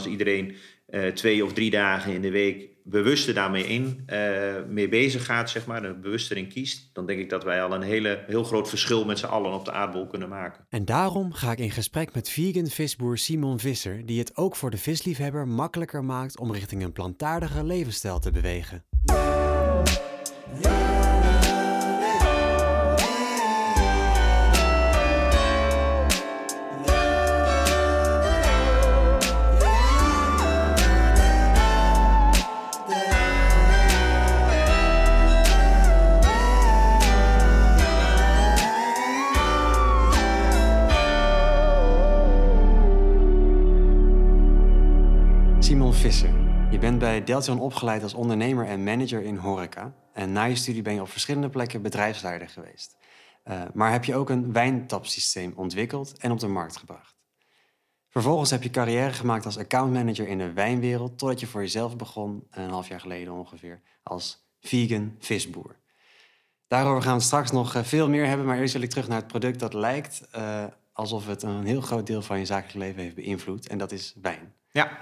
als iedereen eh, twee of drie dagen in de week bewuster daarmee in, eh, mee bezig gaat, zeg maar, en bewuster in kiest, dan denk ik dat wij al een hele, heel groot verschil met z'n allen op de aardbol kunnen maken. En daarom ga ik in gesprek met vegan visboer Simon Visser, die het ook voor de visliefhebber makkelijker maakt om richting een plantaardige levensstijl te bewegen. Visser, je bent bij Deltion opgeleid als ondernemer en manager in horeca. En na je studie ben je op verschillende plekken bedrijfsleider geweest. Eh, maar heb je ook een wijntapsysteem ontwikkeld en op de markt gebracht. Vervolgens heb je carrière gemaakt als accountmanager in de wijnwereld... totdat je voor jezelf begon, een half jaar geleden ongeveer, als vegan visboer. Daarover gaan we straks nog eh, veel meer hebben, maar eerst wil ik terug naar het product dat lijkt eh, alsof het een heel groot deel van je zakelijk leven heeft beïnvloed. En dat is wijn. Ja,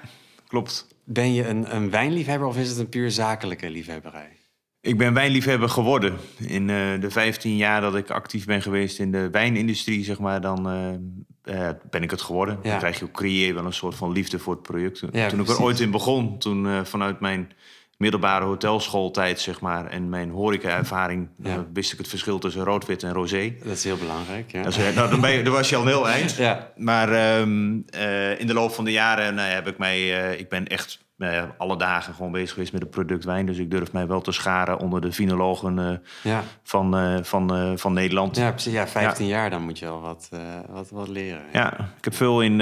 klopt. Ben je een, een wijnliefhebber of is het een puur zakelijke liefhebberij? Ik ben wijnliefhebber geworden. In eh, de 15 jaar dat ik actief ben geweest in de wijnindustrie, zeg maar, dan eh, eh, ben ik het geworden. Ja. Dan krijg je ook creëer wel een soort van liefde voor het product. Ja, toen ik er ooit in begon, toen vanuit mijn middelbare hotelschooltijd, zeg maar, en mijn horeca-ervaring, Ja. eh, wist ik het verschil tussen rood-wit en rosé. Dat is heel belangrijk. Ja. Is, nou, dan, ben je, dan was je al een heel eind. Ja. Maar ehm, eh, in de loop van de jaren nou, heb ik mij, eh, ik ben echt ja, alle dagen gewoon bezig geweest met het product wijn. Dus ik durf mij wel te scharen onder de vinologen eh, Ja. van, eh, van, van Nederland. ja, precies. Ja, 15 jaar, dan moet je wel wat, wat, wat leren. Ja, ik heb veel, in,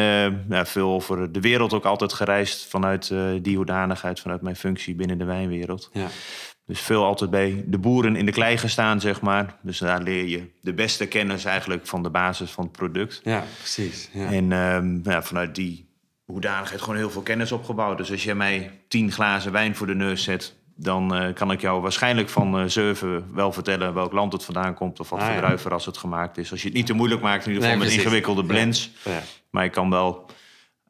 ja, veel over de wereld ook altijd gereisd vanuit die hoedanigheid, vanuit mijn functie binnen de wijnwereld. Ja. Dus veel altijd bij de boeren in de klei gestaan, zeg maar. Dus daar leer je de beste kennis eigenlijk van de basis van het product. Ja, precies. Ja. En ehm, ja, vanuit die hoedanigheid gewoon heel veel kennis opgebouwd. Dus als je mij tien glazen wijn voor de neus zet... dan eh, kan ik jou waarschijnlijk van eh zeven wel vertellen... welk land het vandaan komt of wat Ah, voor ja. druiven als het gemaakt is. Als je het niet te moeilijk maakt, in ieder Nee, geval met ingewikkelde blends. Ja. Maar ik kan wel...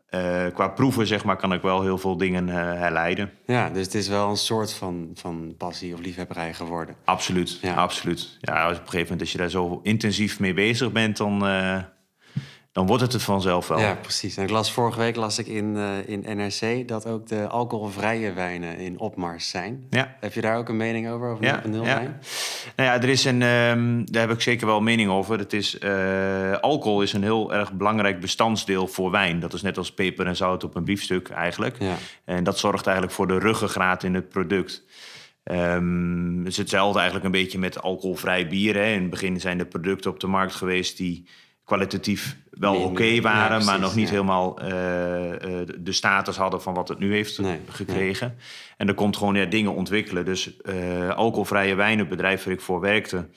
eh, qua proeven, zeg maar, kan ik wel heel veel dingen herleiden. ja, dus het is wel een soort van, van passie of liefhebberij geworden. Absoluut, Ja. absoluut. Ja, als op een gegeven moment als je daar zo intensief mee bezig bent... dan, dan wordt het het vanzelf wel. Ja, precies. En ik las vorige week las ik in, eh, in NRC dat ook de alcoholvrije wijnen in opmars zijn. Ja. Heb je daar ook een mening over, over Ja, 0.0 ja. wijn? Nou ja, er is een, ehm, daar heb ik zeker wel een mening over. Het is, eh, alcohol is een heel erg belangrijk bestandsdeel voor wijn. Dat is net als peper en zout op een biefstuk eigenlijk. Ja. En dat zorgt eigenlijk voor de ruggengraat in het product. Het is hetzelfde eigenlijk een beetje met alcoholvrij bier. Hè. In het begin zijn er producten op de markt geweest die kwalitatief wel oké waren, maar precies, nog niet ja. helemaal eh, eh, de status hadden van wat het nu heeft Nee, gekregen. En er komt gewoon ja, dingen ontwikkelen. Dus eh, alcoholvrije wijn, het bedrijf waar ik voor werkte,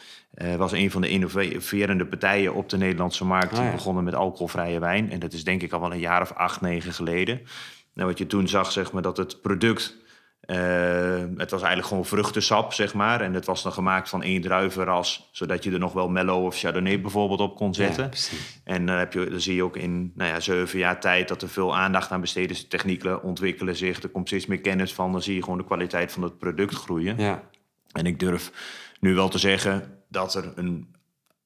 was een van de innoverende partijen op de Nederlandse markt. Die Ah, ja. begonnen met alcoholvrije wijn. En dat is denk ik al wel een jaar of acht, negen geleden. Nou, wat je toen zag, zeg maar, dat het product. Eh, het was eigenlijk gewoon vruchtensap, zeg maar. En het was dan gemaakt van één druivenras, zodat je er nog wel Mellow of Chardonnay bijvoorbeeld op kon zetten. Ja. En dan, heb je, dan zie je ook in nou ja, zeven jaar tijd dat er veel aandacht aan besteed is. Technieken ontwikkelen zich, er komt steeds meer kennis van. Dan zie je gewoon de kwaliteit van het product groeien. Ja. En ik durf nu wel te zeggen dat er een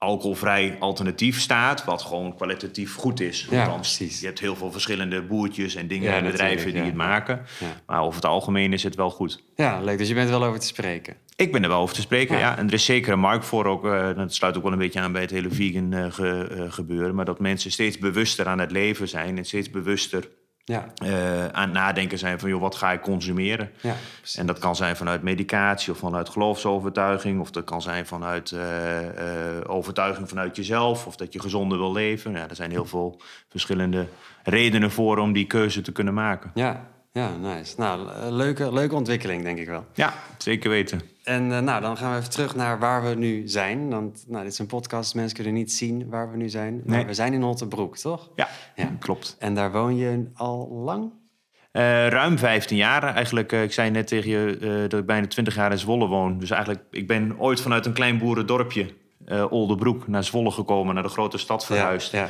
alcoholvrij alternatief staat... wat gewoon kwalitatief goed is. Ja, precies. Je hebt heel veel verschillende boertjes en dingen Ja, en bedrijven die ja. het maken. Maar over het algemeen is het wel goed. ja, leuk. Dus je bent er wel over te spreken. Ik ben er wel over te spreken, Ja. En er is zeker een markt voor ook. eh, dat sluit ook wel een beetje aan bij het hele vegan eh, ge- eh, gebeuren. Maar dat mensen steeds bewuster aan het leven zijn. En steeds bewuster Ja, eh, aan het nadenken zijn van... joh, wat ga ik consumeren? ja. En dat kan zijn vanuit medicatie of vanuit geloofsovertuiging. Of dat kan zijn vanuit eh, eh, overtuiging vanuit jezelf. Of dat je gezonder wil leven. Ja, er zijn heel veel verschillende redenen voor om die keuze te kunnen maken. Ja, ja, nice. Nou, leuke, leuke ontwikkeling, denk ik wel. Ja, zeker weten. En eh, nou, dan gaan we even terug naar waar we nu zijn. Want nou, dit is een podcast, mensen kunnen niet zien waar we nu zijn. Maar Nee. we zijn in Holtenbroek, toch? Ja, Ja. klopt. En daar woon je al lang? Eh, ruim 15 jaar. Eigenlijk, eh, ik zei net tegen je dat ik bijna 20 jaar in Zwolle woon. Dus eigenlijk, ik ben ooit vanuit een klein boerendorpje uh, Oldebroek naar Zwolle gekomen, naar de grote stad verhuisd. Ja, ja,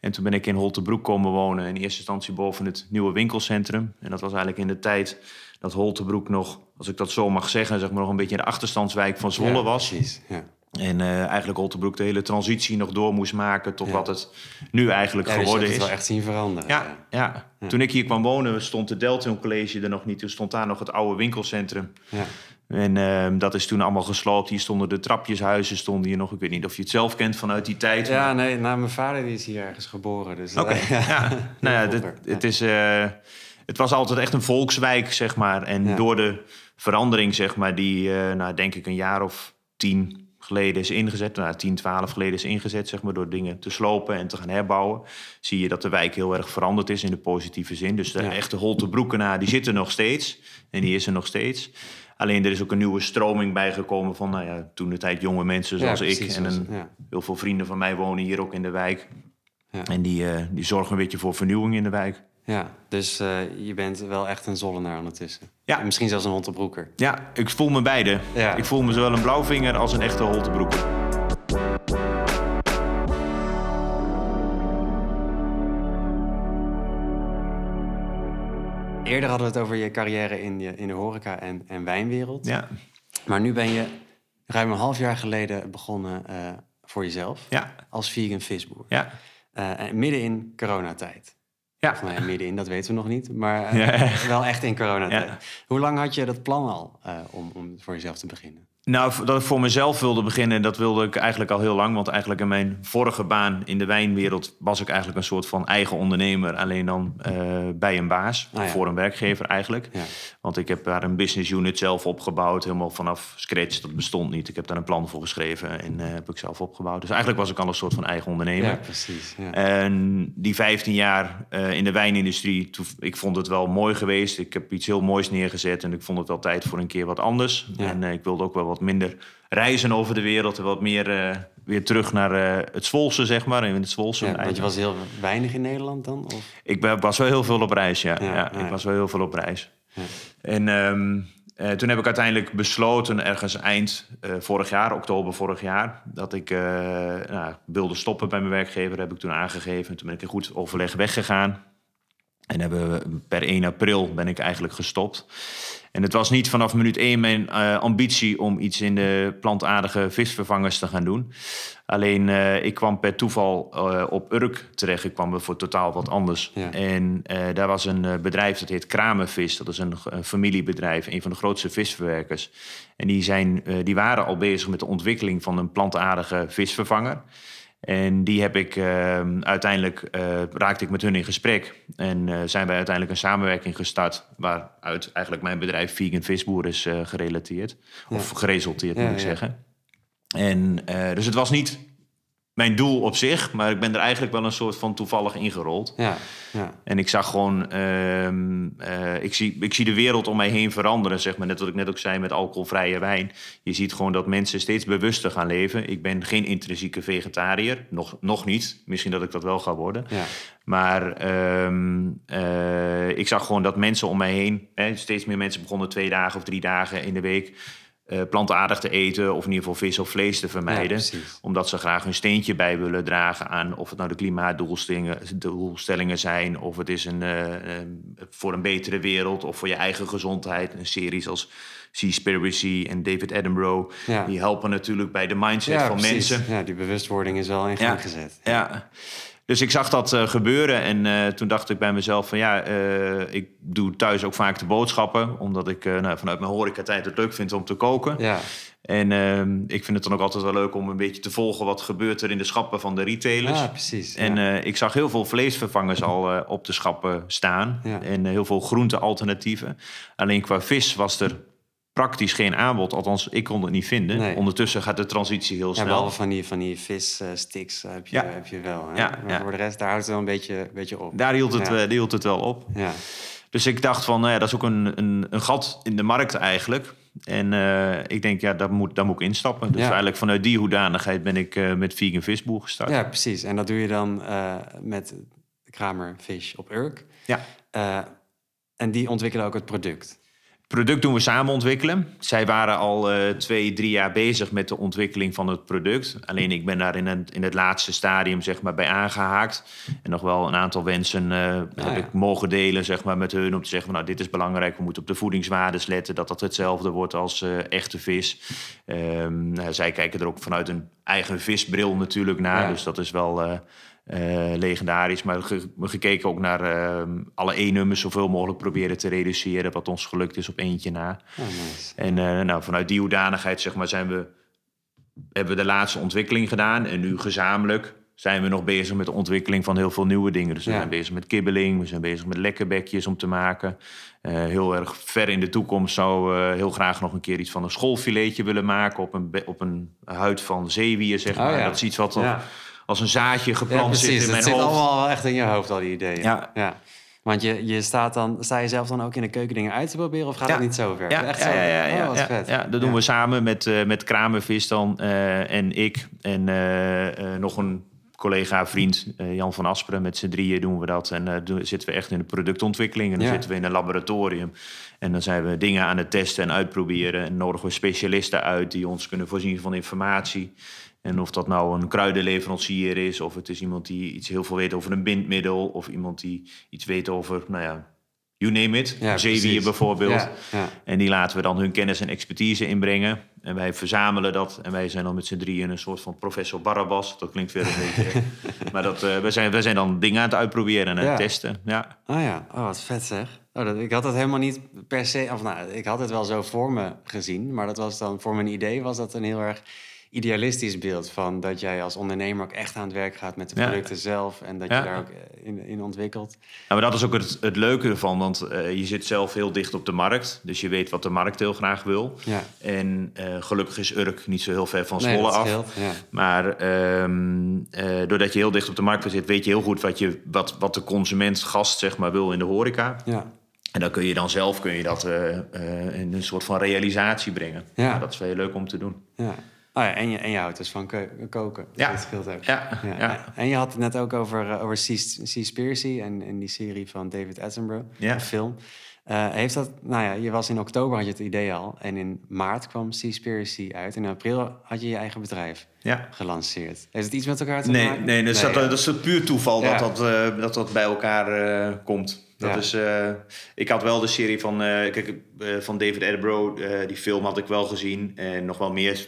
En toen ben ik in Holtebroek komen wonen, in eerste instantie boven het nieuwe winkelcentrum. En dat was eigenlijk in de tijd dat Holtebroek nog, als ik dat zo mag zeggen, zeg maar nog een beetje de achterstandswijk van Zwolle was. Precies. En uh, eigenlijk Holtebroek de hele transitie nog door moest maken tot wat het nu eigenlijk ja, geworden dus is. het wel echt zien veranderen. Ja, ja. toen ik hier kwam wonen stond de Delton College er nog niet. Toen stond daar nog het oude winkelcentrum. Ja. En uh, dat is toen allemaal gesloopt. Hier stonden de trapjeshuizen, stonden hier nog. Ik weet niet of je het zelf kent vanuit die tijd. Ja, maar... nee, nou, mijn vader die is hier ergens geboren. Dus Oké, okay. ja. nou ja, dit, het, is, uh, het was altijd echt een volkswijk, zeg maar. En Ja. door de verandering, zeg maar, die, uh, nou, denk ik, een jaar of tien geleden is ingezet, nou, 10, 12 geleden is ingezet, zeg maar, door dingen te slopen en te gaan herbouwen, zie je dat de wijk heel erg veranderd is in de positieve zin. Dus de Ja. echte Holtebroekenaar, die zit er nog steeds en die is er nog steeds. Alleen er is ook een nieuwe stroming bijgekomen van, nou ja, toen de tijd jonge mensen zoals ik precies, en zoals- een, ja. heel veel vrienden van mij wonen hier ook in de wijk. Ja. En die, eh, die zorgen een beetje voor vernieuwing in de wijk. Ja, dus eh, je bent wel echt een zollenaar ondertussen. Ja. En misschien zelfs een Hontebroeker. Ja, ik voel me beide. Ik voel me zowel een blauwvinger als een echte Holtebroeker. Eerder hadden we het over je carrière in, je, in de horeca en, en wijnwereld. Ja, Maar nu ben je ruim een half jaar geleden begonnen eh, voor jezelf. ja, Als vegan visboer. ja. Eh, en midden in coronatijd. Ja. Of midden in, dat weten we nog niet. Maar eh, Ja. wel echt in coronatijd. Ja. Hoe lang had je dat plan al om, om voor jezelf te beginnen? Nou, dat ik voor mezelf wilde beginnen, dat wilde ik eigenlijk al heel lang. Want eigenlijk in mijn vorige baan in de wijnwereld was ik eigenlijk een soort van eigen ondernemer. Alleen dan eh, bij een baas, Ah, ja. voor een werkgever eigenlijk. Ja. Want ik heb daar een business unit zelf opgebouwd, helemaal vanaf scratch. Dat bestond niet. Ik heb daar een plan voor geschreven en eh, heb ik zelf opgebouwd. Dus eigenlijk was ik al een soort van eigen ondernemer. Ja, precies. Ja. En die 15 jaar eh, in de wijnindustrie, toen- ik vond het wel mooi geweest. Ik heb iets heel moois neergezet en ik vond het wel tijd voor een keer wat anders. En ik wilde ook wel wat minder reizen over de wereld en wat meer eh, weer terug naar eh, het Zwolse, zeg maar. In het Zwolse. Ja, want je was heel weinig in Nederland dan? Of? Ik ben- was wel heel veel op reis, ja. Ja. Ik was wel heel veel op reis. Ja. En ehm, eh, toen heb ik uiteindelijk besloten, ergens eind vorig jaar, oktober vorig jaar, dat ik nou, wilde stoppen bij mijn werkgever. heb ik toen aangegeven. Toen ben ik in goed overleg weggegaan. En hebben we, per 1 april ben ik eigenlijk gestopt. En het was niet vanaf minuut 1 mijn eh, ambitie om iets in de plantaardige visvervangers te gaan doen. Alleen eh, ik kwam per toeval eh, op Urk terecht. Ik kwam er voor totaal wat anders. Ja. En daar was een bedrijf dat heet Kramenvis. Dat is een, een familiebedrijf, een van de grootste visverwerkers. En die, zijn, die waren al bezig met de ontwikkeling van een plantaardige visvervanger. En die heb ik eh, uiteindelijk eh, raakte ik met hun in gesprek. En eh, zijn wij uiteindelijk een samenwerking gestart. Waaruit eigenlijk mijn bedrijf Vegan Visboer is eh, gerelateerd. Of geresulteerd, Ja, moet ik ja. zeggen. En dus het was niet mijn doel op zich, maar ik ben er eigenlijk wel een soort van toevallig ingerold. Ja, ja. En ik zag gewoon, ehm, eh, ik, zie, ik zie de wereld om mij heen veranderen, zeg maar. Net wat ik net ook zei met alcoholvrije wijn. Je ziet gewoon dat mensen steeds bewuster gaan leven. Ik ben geen intrinsieke vegetariër, nog, nog niet. Misschien dat ik dat wel ga worden. ja. Maar ehm, eh, ik zag gewoon dat mensen om mij heen, hè, steeds meer mensen begonnen twee dagen of drie dagen in de week eh, plantaardig te eten, of in ieder geval vis of vlees te vermijden. omdat ze graag hun steentje bij willen dragen aan of het nou de klimaatdoelstellingen doelstellingen zijn, of het is een, eh, eh, voor een betere wereld of voor je eigen gezondheid. Een series als Seaspiracy en David Attenborough, Ja. die helpen natuurlijk bij de mindset ja van precies. mensen. Ja, die bewustwording is wel in gang gezet. Ja. Dus ik zag dat eh, gebeuren en eh, toen dacht ik bij mezelf van ja, eh, ik doe thuis ook vaak de boodschappen. Omdat ik nou, vanuit mijn horecatijd het leuk vind om te koken. Ja, En ehm, ik vind het dan ook altijd wel leuk om een beetje te volgen wat gebeurt er in de schappen van de retailers. ja precies. En ja. ik zag heel veel vleesvervangers al op de schappen staan. Ja. En heel veel groente-alternatieven. Alleen qua vis was er praktisch geen aanbod. Althans, ik kon het niet vinden. Nee. Ondertussen gaat de transitie heel ja, snel. behalve van die, van die vissticks heb, je, Ja. heb je wel. Hè? Ja, maar ja. voor de rest, daar houdt het wel een beetje, een beetje op. Daar hield het, Ja. eh, daar hield het wel op. Ja, Dus ik dacht van, nou ja, dat is ook een, een, een gat in de markt eigenlijk. En eh, ik denk, ja, daar moet, daar moet ik instappen. Dus Ja. eigenlijk vanuit die hoedanigheid ben ik eh, met Vegan Visboer gestart. ja, precies. En dat doe je dan eh, met Kramer Fish op Urk. Ja. Eh, en die ontwikkelen ook het product. Product doen we samen ontwikkelen. Zij waren al uh, twee, drie jaar bezig met de ontwikkeling van het product. Alleen ik ben daar in het, in het laatste stadium zeg maar, bij aangehaakt. En nog wel een aantal wensen uh, heb ik mogen delen zeg maar, met hun. Om te zeggen, van, nou, dit is belangrijk. We moeten op de voedingswaardes letten. Dat dat hetzelfde wordt als uh, echte vis. Um, zij kijken er ook vanuit een eigen visbril natuurlijk naar. Ja. Dus dat is wel uh, legendarisch. Maar ge gekeken ook naar uh, alle E-nummers zoveel mogelijk proberen te reduceren. Wat ons gelukt is op eentje na. Oh, nice. En uh, nou, vanuit die hoedanigheid zeg maar, zijn we, hebben we de laatste ontwikkeling gedaan. En nu gezamenlijk zijn we nog bezig met de ontwikkeling van heel veel nieuwe dingen. Dus we ja. zijn bezig met kibbeling, we zijn bezig met lekkerbekjes om te maken. Uh, heel erg ver in de toekomst zou uh, heel graag nog een keer iets van een schoolfiletje willen maken op een, op een huid van zeewier, zeg maar. Oh, ja. Dat is iets wat ja als een zaadje geplant ja, zit in mijn dat hoofd. zit allemaal echt in je hoofd, al die ideeën. Ja. ja. Want je, je staat dan, sta je zelf dan ook in de keuken dingen uit te proberen of gaat het niet zo ver? Ja, echt zo ja, ja, ja, oh, ja, vet. ja, dat doen we samen met, uh, met Kramervis dan uh, en ik en uh, nog een collega, vriend, Jan van Asperen. Met z'n drieën doen we dat. En doen, zitten we echt in de productontwikkeling. En dan zitten we in een laboratorium. En dan zijn we dingen aan het testen en uitproberen. En nodigen we specialisten uit die ons kunnen voorzien van informatie. En of dat nou een kruidenleverancier is, of het is iemand die iets heel veel weet over een bindmiddel, of iemand die iets weet over, nou ja, you name it. Ja, Zeewier bijvoorbeeld. Ja, ja. En die laten we dan hun kennis en expertise inbrengen. En wij verzamelen dat. En wij zijn dan met z'n drieën een soort van professor Barabbas. Dat klinkt weer een beetje. maar dat, uh, wij, zijn, wij zijn dan dingen aan het uitproberen en aan het testen. Ja. Oh ja, oh, wat vet zeg. Oh, dat, ik had dat helemaal niet per se. Of nou, ik had het wel zo voor me gezien. Maar dat was dan voor mijn idee was dat een heel erg idealistisch beeld van dat jij als ondernemer ook echt aan het werk gaat met de producten ja. zelf en dat je Ja. daar ook eh, in, in ontwikkelt. Nou, maar dat is ook het, het leuke ervan, want eh, je zit zelf heel dicht op de markt. Dus je weet wat de markt heel graag wil. Ja. En eh, gelukkig is Urk niet zo heel ver van Nee, Zwolle dat af. scheelt, ja. Maar ehm, eh, doordat je heel dicht op de markt zit, weet je heel goed wat, je, wat, wat de consument, gast, zeg maar, wil in de horeca. Ja. En dan kun je dan zelf kun je dat in een soort van realisatie brengen. Ja. Nou, dat is wel heel leuk om te doen. Ja. Oh ja, en, je, en je houdt dus van koken. Dus Ja. Dat scheelt ook. Ja, ja. En je had het net ook over, eh, over Sea- Seaspiracy en, en die serie van David Attenborough, Ja. een film. Eh, heeft dat, nou ja, je was in oktober had je het idee al. En in maart kwam Seaspiracy uit. En in april had je je eigen bedrijf ja. gelanceerd. Heeft het iets met elkaar te Nee, maken? nee, dus dat, hè? dat is puur toeval dat, dat, eh, dat dat bij elkaar eh, komt. Dat Ja. is, eh, ik had wel de serie van, eh, kijk, eh, van David Attenborough, die film had ik wel gezien. En nog wel meer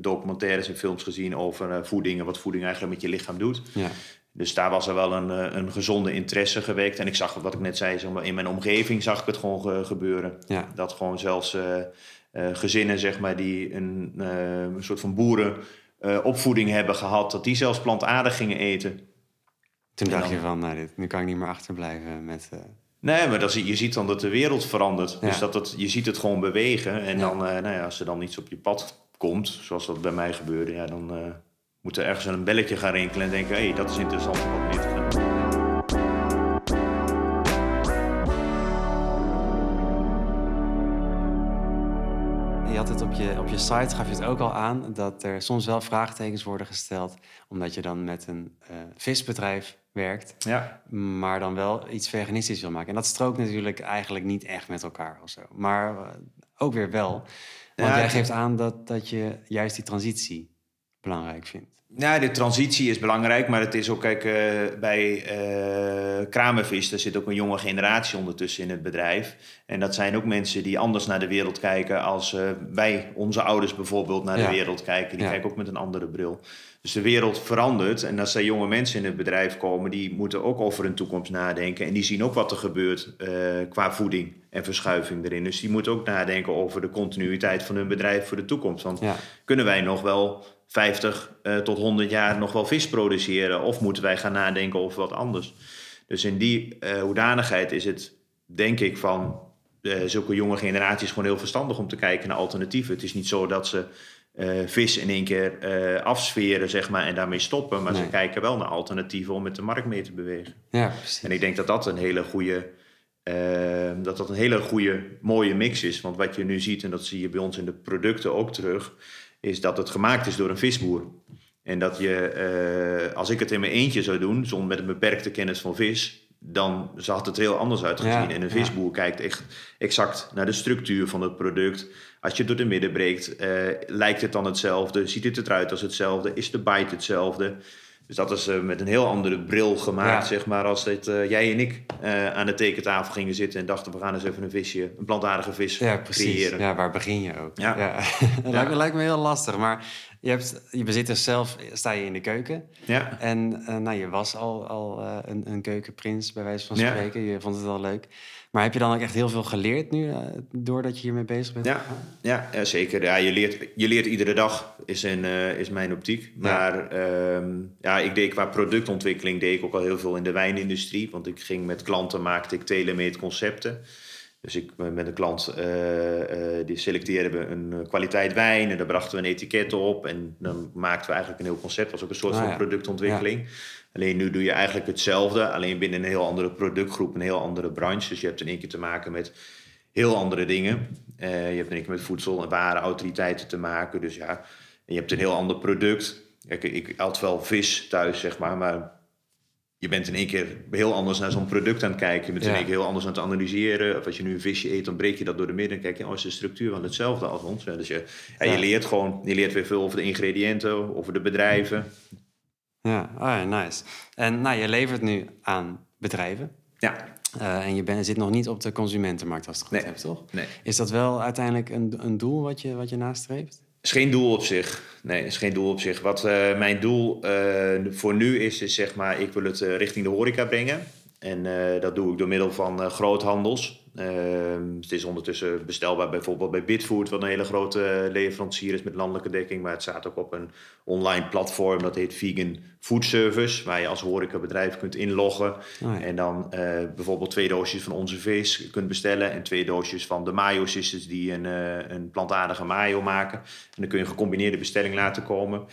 documentaires en films gezien over voeding en wat voeding eigenlijk met je lichaam doet. Ja. Dus daar was er wel een, een gezonde interesse gewekt. En ik zag, wat ik net zei, zeg maar, in mijn omgeving zag ik het gewoon ge- gebeuren. Ja. Dat gewoon zelfs gezinnen, zeg maar, die een, een soort van boeren opvoeding hebben gehad, dat die zelfs plantaardig gingen eten. Toen En dacht dan- je van, nou, dit, nu kan ik niet meer achterblijven met... eh, Nee, maar dat, je ziet dan dat de wereld verandert. Ja. Dus dat het, je ziet het gewoon bewegen. En Ja. dan, eh, nou ja, als er dan iets op je pad komt, zoals dat bij mij gebeurde, ja, dan eh, moet er ergens een belletje gaan rinkelen en denken: hé, hey, dat is interessant om wat mee te gaan doen. Je had het op je, op je site, gaf je het ook al aan, dat er soms wel vraagtekens worden gesteld, omdat je dan met een eh, visbedrijf werkt, Ja. maar dan wel iets veganistisch wil maken. En dat strookt natuurlijk eigenlijk niet echt met elkaar of zo. Maar eh, ook weer wel. Want Ja, jij geeft aan dat, dat je juist die transitie belangrijk vindt. Ja, de transitie is belangrijk, maar het is ook, kijk, eh, bij eh Kramervis, daar zit ook een jonge generatie ondertussen in het bedrijf. En dat zijn ook mensen die anders naar de wereld kijken als eh, wij, onze ouders bijvoorbeeld, naar Ja. de wereld kijken. Die Ja. kijken ook met een andere bril. Dus de wereld verandert en als er jonge mensen in het bedrijf komen, die moeten ook over hun toekomst nadenken. En die zien ook wat er gebeurt qua voeding en verschuiving erin. Dus die moeten ook nadenken over de continuïteit van hun bedrijf voor de toekomst. Want Ja, kunnen wij nog wel 50 eh, tot 100 jaar nog wel vis produceren? Of moeten wij gaan nadenken over wat anders? Dus in die eh, hoedanigheid is het, denk ik, van eh, zulke jonge generaties gewoon heel verstandig om te kijken naar alternatieven. Het is niet zo dat ze vis in één keer afsferen, zeg maar, en daarmee stoppen. Maar ze kijken wel naar alternatieven om met de markt mee te bewegen. ja precies. En ik denk dat dat een hele goede, dat dat een hele goede, mooie mix is. Want wat je nu ziet, en dat zie je bij ons in de producten ook terug, is dat het gemaakt is door een visboer. En dat je, eh, als ik het in mijn eentje zou doen, zonder met een beperkte kennis van vis, dan zag het er heel anders uitgezien. Ja, en een ja. visboer kijkt echt exact naar de structuur van het product. Als je het door de midden breekt, eh, lijkt het dan hetzelfde? Ziet het eruit als hetzelfde? Is de bite hetzelfde? Dus dat is eh, met een heel andere bril gemaakt, Ja. zeg maar, als dit, eh, jij en ik eh, aan de tekentafel gingen zitten en dachten, we gaan eens even een visje, een plantaardige vis Ja, precies. creëren. Ja, waar begin je ook? Ja. dat Lijkt, me, lijkt me heel lastig. Maar je, hebt, je bezit dus zelf, sta je in de keuken. Ja. En nou, je was al, al een, een keukenprins, bij wijze van spreken. Je vond het wel leuk. Maar heb je dan ook echt heel veel geleerd nu, eh, doordat je hiermee bezig bent? Ja, ja, ja, zeker. Ja, je, leert, je leert iedere dag, is, in, eh, is mijn optiek. Maar ehm, ja, ik deed qua productontwikkeling deed ik ook al heel veel in de wijnindustrie. Want ik ging met klanten, maakte ik telemate concepten. Dus ik eh, met een klant, eh, die selecteerden we een kwaliteit wijn en daar brachten we een etiket op. En dan maakten we eigenlijk een heel concept. Dat was ook een soort Ah, van ja. productontwikkeling. Alleen nu doe je eigenlijk hetzelfde, alleen binnen een heel andere productgroep, een heel andere branche. Dus je hebt in één keer te maken met heel andere dingen. Eh, je hebt in één keer met voedsel en waren autoriteiten te maken. Dus ja, en je hebt een heel ander product. Kijk, ik had wel vis thuis, zeg maar, maar je bent in één keer heel anders naar zo'n product aan het kijken. Je bent in Ja. één keer heel anders aan het analyseren. Of als je nu een visje eet, dan breek je dat door de midden. En kijk je, oh, is de structuur van hetzelfde als ons. Dus je, Ja. je leert gewoon, je leert weer veel over de ingrediënten, over de bedrijven. Ja, oh ja, nice. En nou, je levert nu aan bedrijven. Ja, Eh, en je bent, zit nog niet op de consumentenmarkt als het goed Nee. hebt, toch? nee. Is dat wel uiteindelijk een, een doel wat je, wat je nastreeft? is geen doel op zich. Nee, is geen doel op zich. Wat eh, mijn doel eh, voor nu is, is zeg maar, ik wil het richting de horeca brengen. En dat doe ik door middel van groothandels. Ehm, het is ondertussen bestelbaar bijvoorbeeld bij Bitfood, wat een hele grote eh, leverancier is met landelijke dekking. Maar het staat ook op een online platform, dat heet Vegan Food Service, waar je als horecabedrijf kunt inloggen. Oh ja. En dan eh, bijvoorbeeld twee doosjes van onze vis kunt bestellen. En twee doosjes van de Mayo Sisters die een, eh, een plantaardige mayo maken. En dan kun je een gecombineerde bestelling laten komen.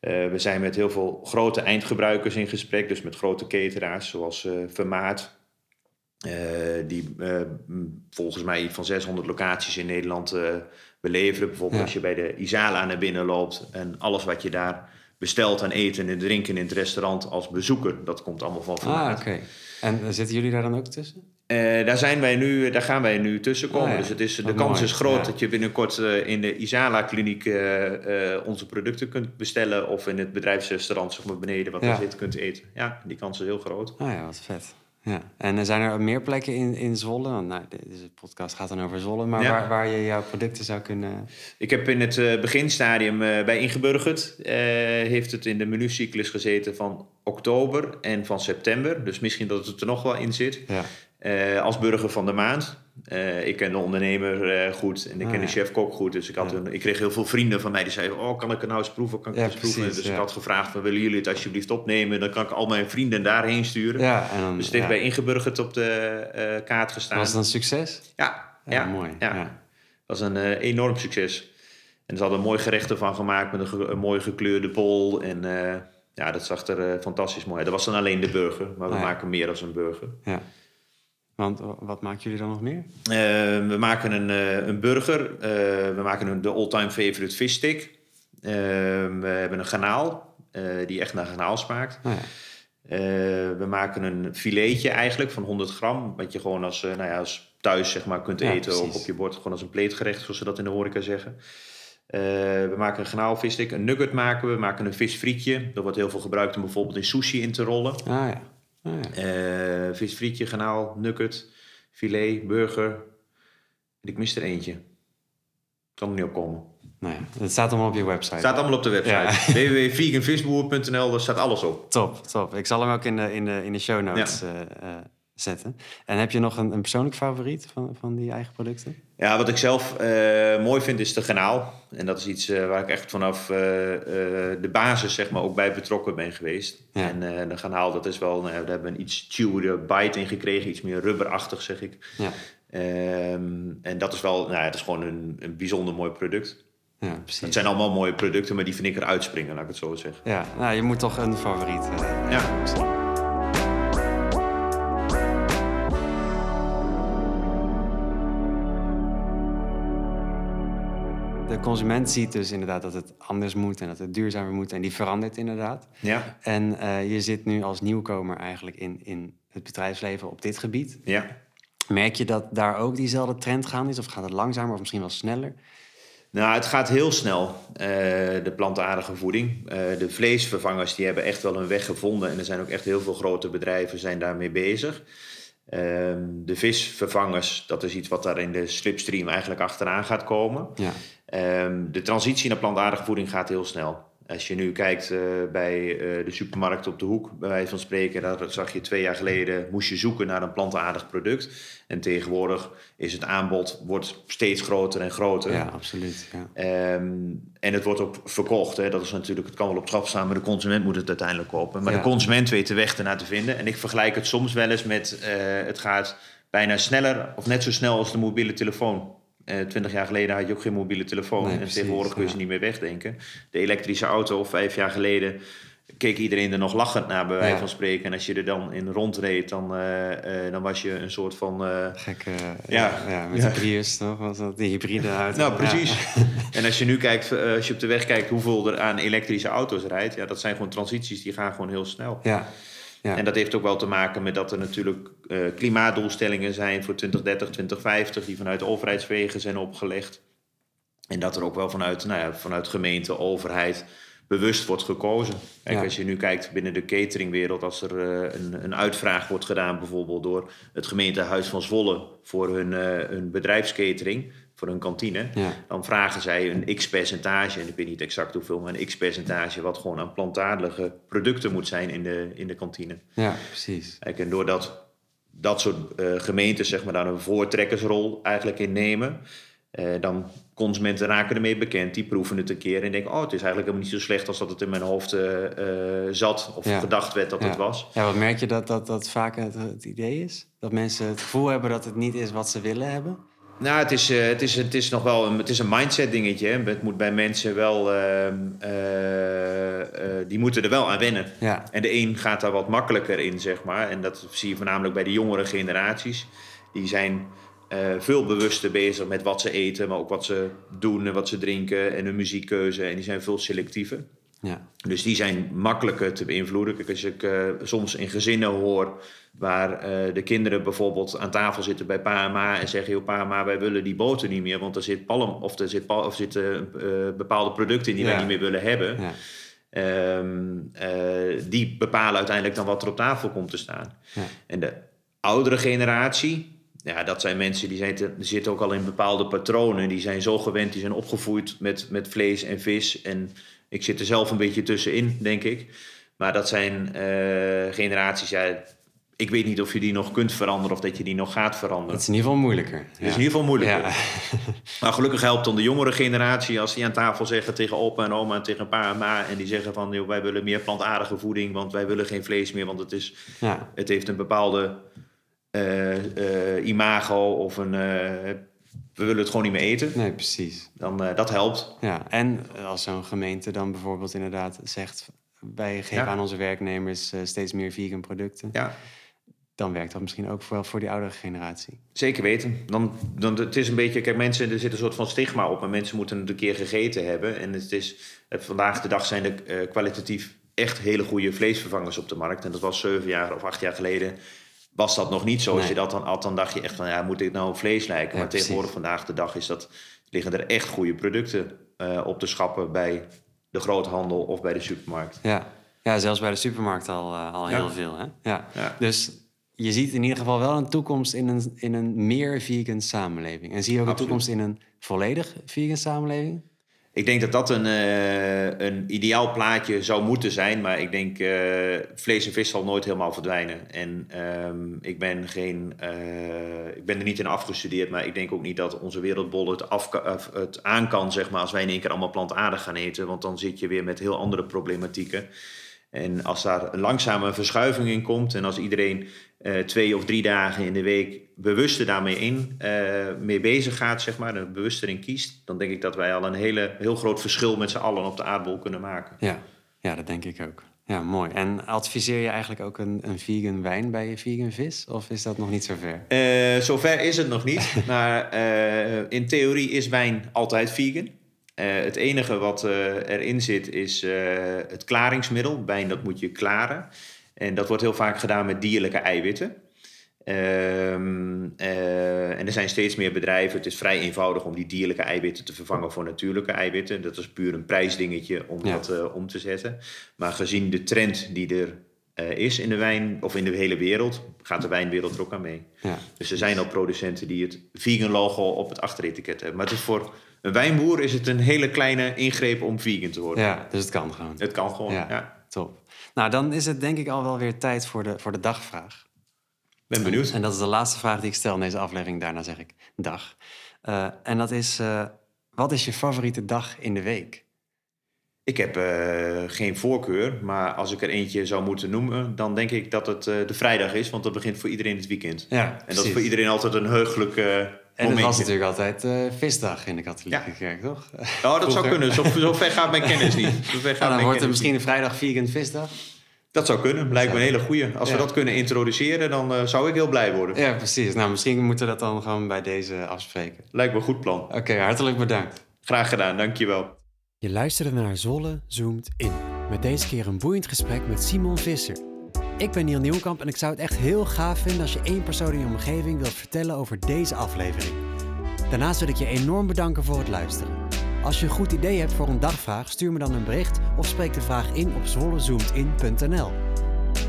We zijn met heel veel grote eindgebruikers in gesprek. Dus met grote cateraars zoals eh Vermaat. Eh, die eh, volgens mij van 600 locaties in Nederland eh beleveren. Bijvoorbeeld Ja. als je bij de Isala naar binnen loopt. En alles wat je daar bestelt aan eten en drinken in het restaurant als bezoeker. Dat komt allemaal van Ah, Vermaat. oké. En zitten jullie daar dan ook tussen? Daar, zijn wij nu, daar gaan wij nu tussen komen. Ah, ja. Dus het is, de kans mooi. is groot Ja. dat je binnenkort in de Isala-kliniek eh, onze producten kunt bestellen. Of in het bedrijfsrestaurant zeg maar, beneden wat er zit kunt eten. Ja, die kans is heel groot. Ah ja, wat vet. Ja. En er zijn er meer plekken in, in Zwolle? Want, nou, deze podcast gaat dan over Zwolle. Maar Ja. waar, waar je jouw producten zou kunnen... Ik heb in het eh, beginstadium eh, bij ingeburgerd. eh, heeft het in de menucyclus gezeten van oktober en van september. Dus misschien dat het er nog wel in zit. Ja. Eh, als burger van de maand. Eh, ik ken de ondernemer eh, goed en ik Ah, ken de ja. chef-kok goed. Dus ik, had Ja. een, ik kreeg heel veel vrienden van mij die zeiden... oh, kan ik het nou eens proeven? Kan ik Ja, het eens proeven? Dus ja. ik had gevraagd, van, willen jullie het alsjeblieft opnemen? Dan kan ik al mijn vrienden daarheen sturen. Ja, en dan, Dus het heeft bij ingeburgerd op de eh, kaart gestaan. Was het een succes? Ja, Ja, ja, mooi. Ja. Dat was een enorm succes. En ze hadden mooi gerecht ervan gemaakt met een, ge- een mooi gekleurde bol. En ja, dat zag er fantastisch mooi uit. Dat was dan alleen de burger, maar we Ah, maken meer dan een burger. Ja. Want wa- wat maken jullie dan nog meer? Eh, we maken een, eh, een burger. Eh, we maken een, de all-time favorite fish stick. Eh, we hebben een garnaal, eh, die echt naar garnaal smaakt. Ja. Eh, we maken een filetje eigenlijk van 100 gram. Wat je gewoon als, eh, nou ja, als thuis zeg maar, kunt Ja, eten. Precies. op je bord, gewoon als een pleetgerecht, zoals ze dat in de horeca zeggen. Eh, we maken een garnaalvisstick. Een nugget maken we. We maken een visfrietje. Dat wordt heel veel gebruikt om bijvoorbeeld in sushi in te rollen. Ah ja. Ah, ja. Visfrietje, garnaal, nugget, filet, burger. En ik mis er eentje. Kan er niet op komen. Nou ja, het staat allemaal op je website. Staat allemaal op de website. Ja. www.veganvisboer.nl, daar staat alles op. Top, top. Ik zal hem ook in de, in de, in de show notes eh, eh, zetten. En heb je nog een, een persoonlijk favoriet van, van die eigen producten? Ja, wat ik zelf eh, mooi vind is de garnaal. En dat is iets eh, waar ik echt vanaf eh, de basis zeg maar, ook bij betrokken ben geweest. Ja. En de garnaal, dat is wel, nou daar hebben we een iets chewere bite in gekregen. Iets meer rubberachtig, zeg ik. Ja, Ehm, en dat is wel, nou ja, het is gewoon een, een bijzonder mooi product. ja Het precies. zijn allemaal mooie producten, maar die vind ik eruit springen, laat ik het zo zeggen. Ja, nou, je moet toch een favoriet eh, Ja. Consument ziet dus inderdaad dat het anders moet en dat het duurzamer moet. En die verandert inderdaad. Ja, En eh, je zit nu als nieuwkomer eigenlijk in, in het bedrijfsleven op dit gebied. Ja. Merk je dat daar ook diezelfde trend gaande is? Of gaat het langzamer of misschien wel sneller? Nou, het gaat heel snel, eh, de plantaardige voeding. Eh, de vleesvervangers die hebben echt wel hun weg gevonden. En er zijn ook echt heel veel grote bedrijven zijn daarmee bezig. Ehm, de visvervangers, dat is iets wat daar in de slipstream eigenlijk achteraan gaat komen. Ja. Ehm, de transitie naar plantaardige voeding gaat heel snel. Als je nu kijkt uh, bij uh, de supermarkt op de hoek, bij wijze van spreken, daar zag je twee jaar geleden, moest je zoeken naar een plantaardig product. En tegenwoordig is het aanbod wordt steeds groter en groter. Ja, absoluut. Ja. Um, en het wordt ook verkocht. Hè. Dat is natuurlijk, het kan wel op trap staan, maar de consument moet het uiteindelijk kopen. Maar ja. de consument weet de weg ernaar te vinden. En ik vergelijk het soms wel eens met, uh, het gaat bijna sneller of net zo snel als de mobiele telefoon. Uh, twintig jaar geleden had je ook geen mobiele telefoon. Nee, en precies, tegenwoordig kun je ja. ze niet meer wegdenken. De elektrische auto, vijf jaar geleden, keek iedereen er nog lachend naar, bij wijze ja. van spreken. En als je er dan in rondreed, dan, uh, uh, dan was je een soort van... Gekke, ja, ja, met de Prius toch? Was dat die hybride auto? Nou, precies. en als je nu kijkt, als je op de weg kijkt hoeveel er aan elektrische auto's rijdt... Ja, dat zijn gewoon transities, die gaan gewoon heel snel. Ja. Ja. En dat heeft ook wel te maken met dat er natuurlijk uh, klimaatdoelstellingen zijn voor 2030, 2050, die vanuit overheidswegen zijn opgelegd. En dat er ook wel vanuit, nou ja, vanuit gemeente, overheid bewust wordt gekozen. Kijk, ja. Als je nu kijkt binnen de cateringwereld, als er uh, een, een, uitvraag wordt gedaan, bijvoorbeeld door het gemeentehuis van Zwolle voor hun, uh, hun bedrijfskatering, voor hun kantine, ja. dan vragen zij een x-percentage, en ik weet niet exact hoeveel, maar een x-percentage wat gewoon aan plantaardige producten moet zijn in de, in de kantine. Ja, precies. En doordat dat soort uh, gemeentes zeg maar, daar een voortrekkersrol eigenlijk in nemen, uh, dan consumenten raken ermee bekend, die proeven het een keer en denken, oh, het is eigenlijk helemaal niet zo slecht als dat het in mijn hoofd uh, zat of ja. gedacht werd dat ja. het was. Ja, wat merk je dat dat, dat vaak het, het idee is? Dat mensen het gevoel hebben dat het niet is wat ze willen hebben? Nou, het is, uh, het is, het is nog wel een, het is een mindset dingetje. Hè. Het moet bij mensen wel, uh, uh, die moeten er wel aan wennen. Ja. En de een gaat daar wat makkelijker in, zeg maar. En dat zie je voornamelijk bij de jongere generaties. Die zijn veel bewuster bezig met wat ze eten, maar ook wat ze doen en wat ze drinken en hun muziekkeuze. En die zijn veel selectiever. Ja. Dus die zijn makkelijker te beïnvloeden. Kijk, als ik soms in gezinnen hoor Waar uh, de kinderen bijvoorbeeld aan tafel zitten bij pa en ma en zeggen: Joh, pa en ma, wij willen die boter niet meer, want er zit palm of er, zit pal of zitten uh, bepaalde producten in die ja. wij niet meer willen hebben. Ja. Um, uh, die bepalen uiteindelijk dan wat er op tafel komt te staan. Ja. En de oudere generatie, ja, dat zijn mensen die, zijn te, die zitten ook al in bepaalde patronen. Die zijn zo gewend, die zijn opgevoed met, met vlees en vis. En ik zit er zelf een beetje tussenin, denk ik. Maar dat zijn generaties, ja, ik weet niet of je die nog kunt veranderen of dat je die nog gaat veranderen. Het is in ieder geval moeilijker. Het ja. is in ieder geval moeilijker. Ja. maar gelukkig helpt dan de jongere generatie als die aan tafel zeggen tegen opa en oma en tegen pa en ma. En die zeggen van joh, wij willen meer plantaardige voeding, want wij willen geen vlees meer. Want het, is, ja. het heeft een bepaalde uh, imago of een... Uh, we willen het gewoon niet meer eten. Nee, precies. Dan, dat helpt. Ja, en als zo'n gemeente dan bijvoorbeeld inderdaad zegt... wij geven aan onze werknemers steeds meer vegan producten... Ja dan werkt dat misschien ook wel voor die oudere generatie. Zeker weten. Dan, dan, het is een beetje, kijk, mensen, er zit een soort van stigma op, en mensen moeten het een keer gegeten hebben. En het is, vandaag de dag zijn er uh, kwalitatief echt hele goede vleesvervangers op de markt. En dat was zeven jaar of acht jaar geleden, was dat nog niet zo. Als nee. je dat dan had, dan dacht je echt van, ja, moet ik nou vlees lijken? Ja, maar precies. tegenwoordig, vandaag de dag, is dat, liggen er echt goede producten uh, op te schappen bij de groothandel of bij de supermarkt. Ja, ja zelfs bij de supermarkt al, uh, al heel veel. Hè? Ja. ja. Dus je ziet in ieder geval wel een toekomst in een, in een meer vegan samenleving. En zie je ook Absoluut. een toekomst in een volledig vegan samenleving? Ik denk dat dat een, uh, een ideaal plaatje zou moeten zijn. Maar ik denk, uh, vlees en vis zal nooit helemaal verdwijnen. En um, ik, ben geen, uh, ik ben er niet in afgestudeerd. Maar ik denk ook niet dat onze wereldbol het, af, het aan kan, zeg maar, als wij in één keer allemaal plantaardig gaan eten. Want dan zit je weer met heel andere problematieken. En als daar een verschuiving in komt en als iedereen uh, twee of drie dagen in de week bewuster daarmee in, uh, mee bezig gaat, zeg maar, er bewuster in kiest, dan denk ik dat wij al een hele, heel groot verschil met z'n allen op de aardbol kunnen maken. Ja. ja, dat denk ik ook. Ja, mooi. En adviseer je eigenlijk ook een, een vegan wijn bij je vegan vis? Of is dat nog niet zover? Uh, zover is het nog niet. maar in theorie is wijn altijd vegan. Uh, het enige wat uh, erin zit is uh, het klaringsmiddel. Wijn dat moet je klaren. En dat wordt heel vaak gedaan met dierlijke eiwitten. Ehm, eh, en er zijn steeds meer bedrijven. Het is vrij eenvoudig om die dierlijke eiwitten te vervangen voor natuurlijke eiwitten. Dat is puur een prijsdingetje om Ja. dat eh, om te zetten. Maar gezien de trend die er eh, is in de wijn, of in de hele wereld, gaat de wijnwereld er ook aan mee. Ja. Dus er zijn al producenten die het vegan logo op het achteretiket hebben. Maar het is voor een wijnboer is het een hele kleine ingreep om vegan te worden. ja, dus het kan gewoon. Het kan gewoon. Ja. Ja. Top. Nou, dan is het denk ik al wel weer tijd voor de, voor de dagvraag. Ben benieuwd. En dat is de laatste vraag die ik stel in deze aflevering. Daarna zeg ik dag. Eh, en dat is, eh, wat is je favoriete dag in de week? Ik heb eh, geen voorkeur, maar als ik er eentje zou moeten noemen, dan denk ik dat het de vrijdag is, want dat begint voor iedereen het weekend. Ja, En dat is voor iedereen altijd een heugelijk eh En het was natuurlijk altijd eh, visdag in de katholieke Ja. kerk, toch? Oh, dat zou kunnen. Zo, zo ver gaat mijn kennis niet. Zo ver gaat Nou, dan mijn wordt er misschien een vrijdag vegan visdag. Dat zou kunnen. Lijkt me een hele goeie. Als Ja. we dat kunnen introduceren, dan eh, zou ik heel blij worden. Ja, precies. Nou, misschien moeten we dat dan gewoon bij deze afspreken. Lijkt me een goed plan. Oké, hartelijk bedankt. Graag gedaan, dankjewel. Je luisterde naar Zolle Zoomt In. Met deze keer een boeiend gesprek met Simon Visser. Ik ben Niel Nieuwkamp en ik zou het echt heel gaaf vinden als je één persoon in je omgeving wilt vertellen over deze aflevering. Daarnaast wil ik je enorm bedanken voor het luisteren. Als je een goed idee hebt voor een dagvraag, stuur me dan een bericht of spreek de vraag in op zwollezoomtin.nl.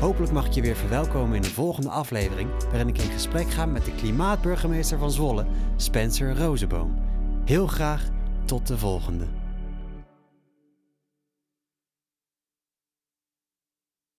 Hopelijk mag ik je weer verwelkomen in de volgende aflevering, waarin ik in gesprek ga met de klimaatburgemeester van Zwolle, Spencer Rozenboom. Heel graag tot de volgende.